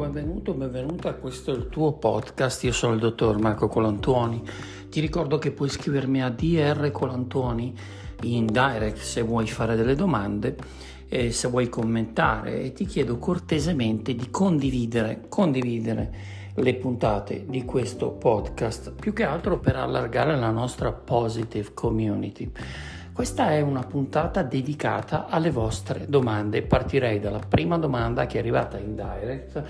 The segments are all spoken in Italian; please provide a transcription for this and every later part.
benvenuto, benvenuta a questo il tuo podcast. Io sono il dottor Marco Colantuoni. Ti ricordo che puoi scrivermi a DR Colantuoni in direct se vuoi fare delle domande e se vuoi commentare e ti chiedo cortesemente di condividere, condividere le puntate di questo podcast, più che altro per allargare la nostra positive community. Questa è una puntata dedicata alle vostre domande. Partirei dalla prima domanda che è arrivata in direct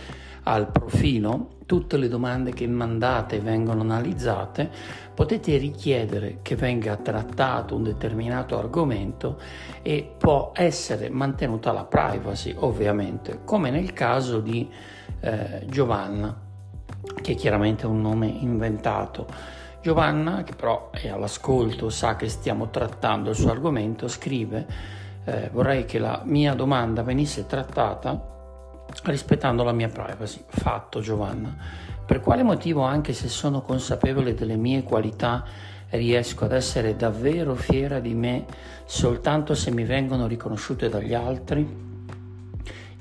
al profilo. Tutte le domande che mandate vengono analizzate. Potete richiedere che venga trattato un determinato argomento e può essere mantenuta la privacy, ovviamente, come nel caso di eh, Giovanna, che è chiaramente un nome inventato Giovanna, che però è all'ascolto, sa che stiamo trattando il suo argomento, scrive eh, vorrei che la mia domanda venisse trattata rispettando la mia privacy. Fatto Giovanna. Per quale motivo, anche se sono consapevole delle mie qualità, riesco ad essere davvero fiera di me soltanto se mi vengono riconosciute dagli altri?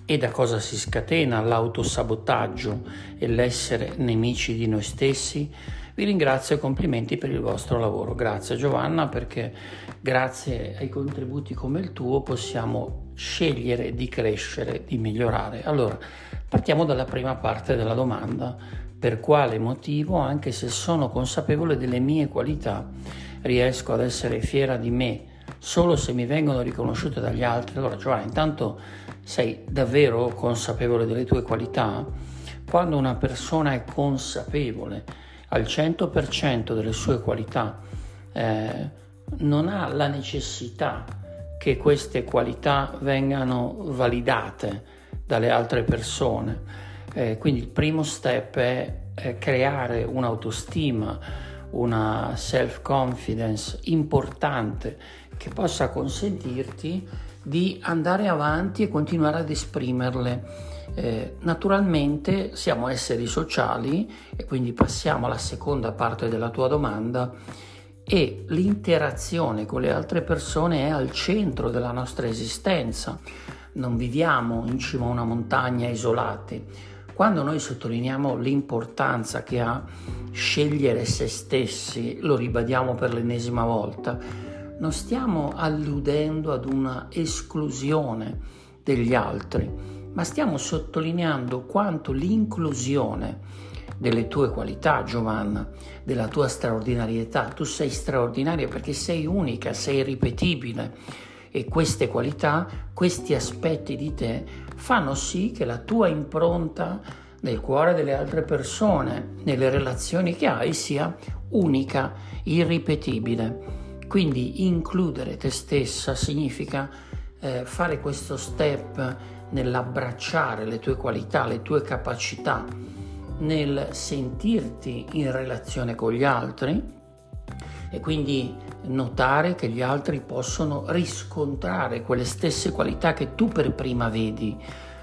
E da cosa si scatena l'autosabotaggio e l'essere nemici di noi stessi? Vi ringrazio e complimenti per il vostro lavoro. Grazie Giovanna perché grazie ai contributi come il tuo possiamo scegliere di crescere, di migliorare. Allora, partiamo dalla prima parte della domanda. Per quale motivo, anche se sono consapevole delle mie qualità, riesco ad essere fiera di me solo se mi vengono riconosciute dagli altri? Allora Giovanna, intanto sei davvero consapevole delle tue qualità? Quando una persona è consapevole al 100% delle sue qualità, eh, non ha la necessità che queste qualità vengano validate dalle altre persone. Eh, quindi il primo step è, è creare un'autostima, una self-confidence importante che possa consentirti di andare avanti e continuare ad esprimerle eh, naturalmente siamo esseri sociali e quindi passiamo alla seconda parte della tua domanda e l'interazione con le altre persone è al centro della nostra esistenza. Non viviamo in cima a una montagna isolati. Quando noi sottolineiamo l'importanza che ha scegliere se stessi, lo ribadiamo per l'ennesima volta, non stiamo alludendo ad una esclusione degli altri, ma stiamo sottolineando quanto l'inclusione delle tue qualità, Giovanna, della tua straordinarietà. Tu sei straordinaria perché sei unica, sei ripetibile e queste qualità, questi aspetti di te fanno sì che la tua impronta nel cuore delle altre persone, nelle relazioni che hai, sia unica, irripetibile. Quindi includere te stessa significa eh, fare questo step nell'abbracciare le tue qualità, le tue capacità, nel sentirti in relazione con gli altri e quindi notare che gli altri possono riscontrare quelle stesse qualità che tu per prima vedi,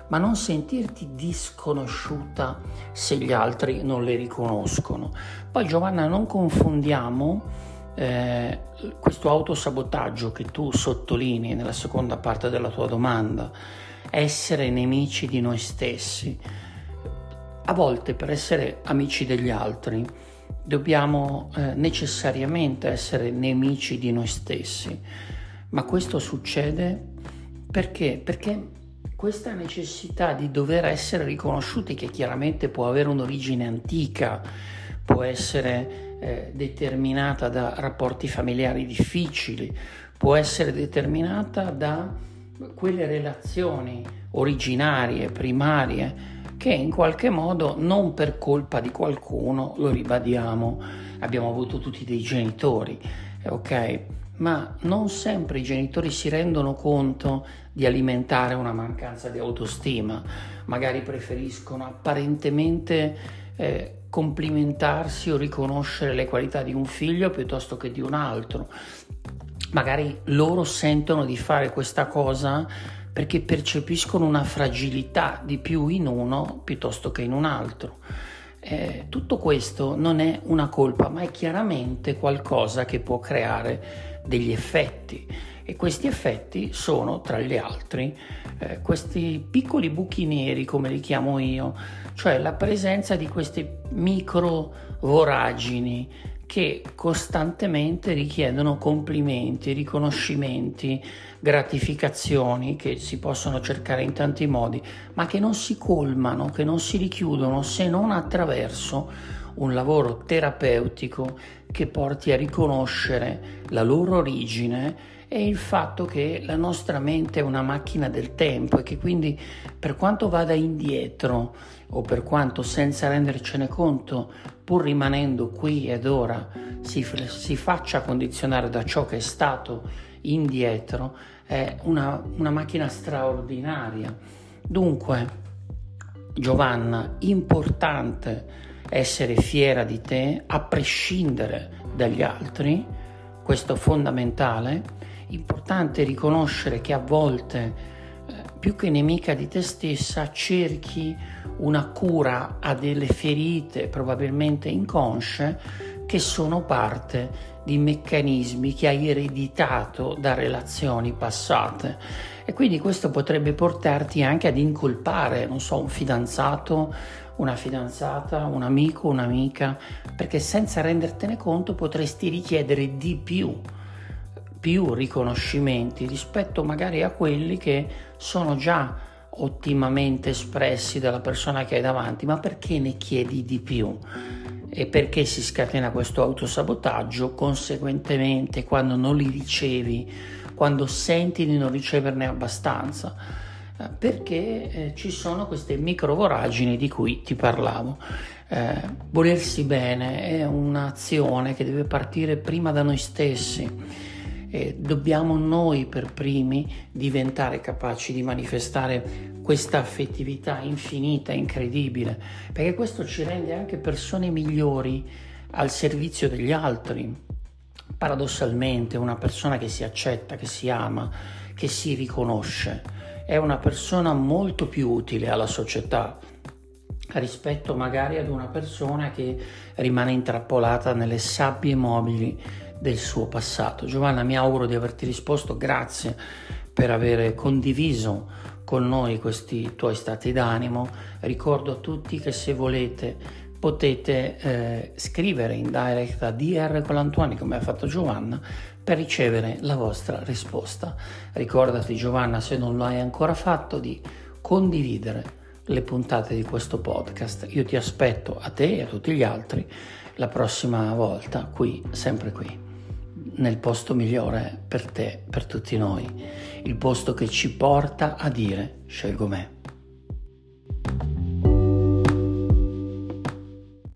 ma non sentirti disconosciuta se gli altri non le riconoscono. Poi Giovanna non confondiamo eh, questo autosabotaggio che tu sottolinei nella seconda parte della tua domanda, essere nemici di noi stessi. A volte per essere amici degli altri dobbiamo eh, necessariamente essere nemici di noi stessi, ma questo succede perché? Perché questa necessità di dover essere riconosciuti, che chiaramente può avere un'origine antica, può essere eh, determinata da rapporti familiari difficili, può essere determinata da quelle relazioni originarie, primarie, che in qualche modo non per colpa di qualcuno, lo ribadiamo, abbiamo avuto tutti dei genitori, ok? Ma non sempre i genitori si rendono conto di alimentare una mancanza di autostima, magari preferiscono apparentemente eh, complimentarsi o riconoscere le qualità di un figlio piuttosto che di un altro. Magari loro sentono di fare questa cosa perché percepiscono una fragilità di più in uno piuttosto che in un altro. Eh, tutto questo non è una colpa, ma è chiaramente qualcosa che può creare degli effetti E questi effetti sono, tra gli altri, eh, questi piccoli buchi neri, come li chiamo io, cioè la presenza di queste micro voragini che costantemente richiedono complimenti, riconoscimenti, gratificazioni che si possono cercare in tanti modi, ma che non si colmano, che non si richiudono se non attraverso un lavoro terapeutico che porti a riconoscere la loro origine e il fatto che la nostra mente è una macchina del tempo e che quindi per quanto vada indietro o per quanto senza rendercene conto, pur rimanendo qui ed ora, si, si faccia condizionare da ciò che è stato indietro, è una, una macchina straordinaria. Dunque, Giovanna, importante essere fiera di te a prescindere dagli altri, questo è fondamentale, importante riconoscere che a volte eh, più che nemica di te stessa cerchi una cura a delle ferite probabilmente inconsce che sono parte di meccanismi che hai ereditato da relazioni passate. E quindi questo potrebbe portarti anche ad incolpare, non so, un fidanzato, una fidanzata, un amico, un'amica, perché senza rendertene conto potresti richiedere di più più riconoscimenti rispetto magari a quelli che sono già ottimamente espressi dalla persona che hai davanti, ma perché ne chiedi di più? E perché si scatena questo autosabotaggio? Conseguentemente, quando non li ricevi, quando senti di non riceverne abbastanza, eh, perché eh, ci sono queste micro voragini di cui ti parlavo. Eh, volersi bene è un'azione che deve partire prima da noi stessi eh, dobbiamo noi per primi diventare capaci di manifestare questa affettività infinita, incredibile, perché questo ci rende anche persone migliori al servizio degli altri. Paradossalmente una persona che si accetta, che si ama, che si riconosce, è una persona molto più utile alla società rispetto magari ad una persona che rimane intrappolata nelle sabbie mobili del suo passato. Giovanna, mi auguro di averti risposto, grazie per aver condiviso con noi questi tuoi stati d'animo. Ricordo a tutti che se volete potete eh, scrivere in direct a DR Colantuani come ha fatto Giovanna per ricevere la vostra risposta. Ricordati Giovanna, se non lo hai ancora fatto, di condividere le puntate di questo podcast. Io ti aspetto a te e a tutti gli altri la prossima volta, qui, sempre qui nel posto migliore per te, per tutti noi, il posto che ci porta a dire scelgo me.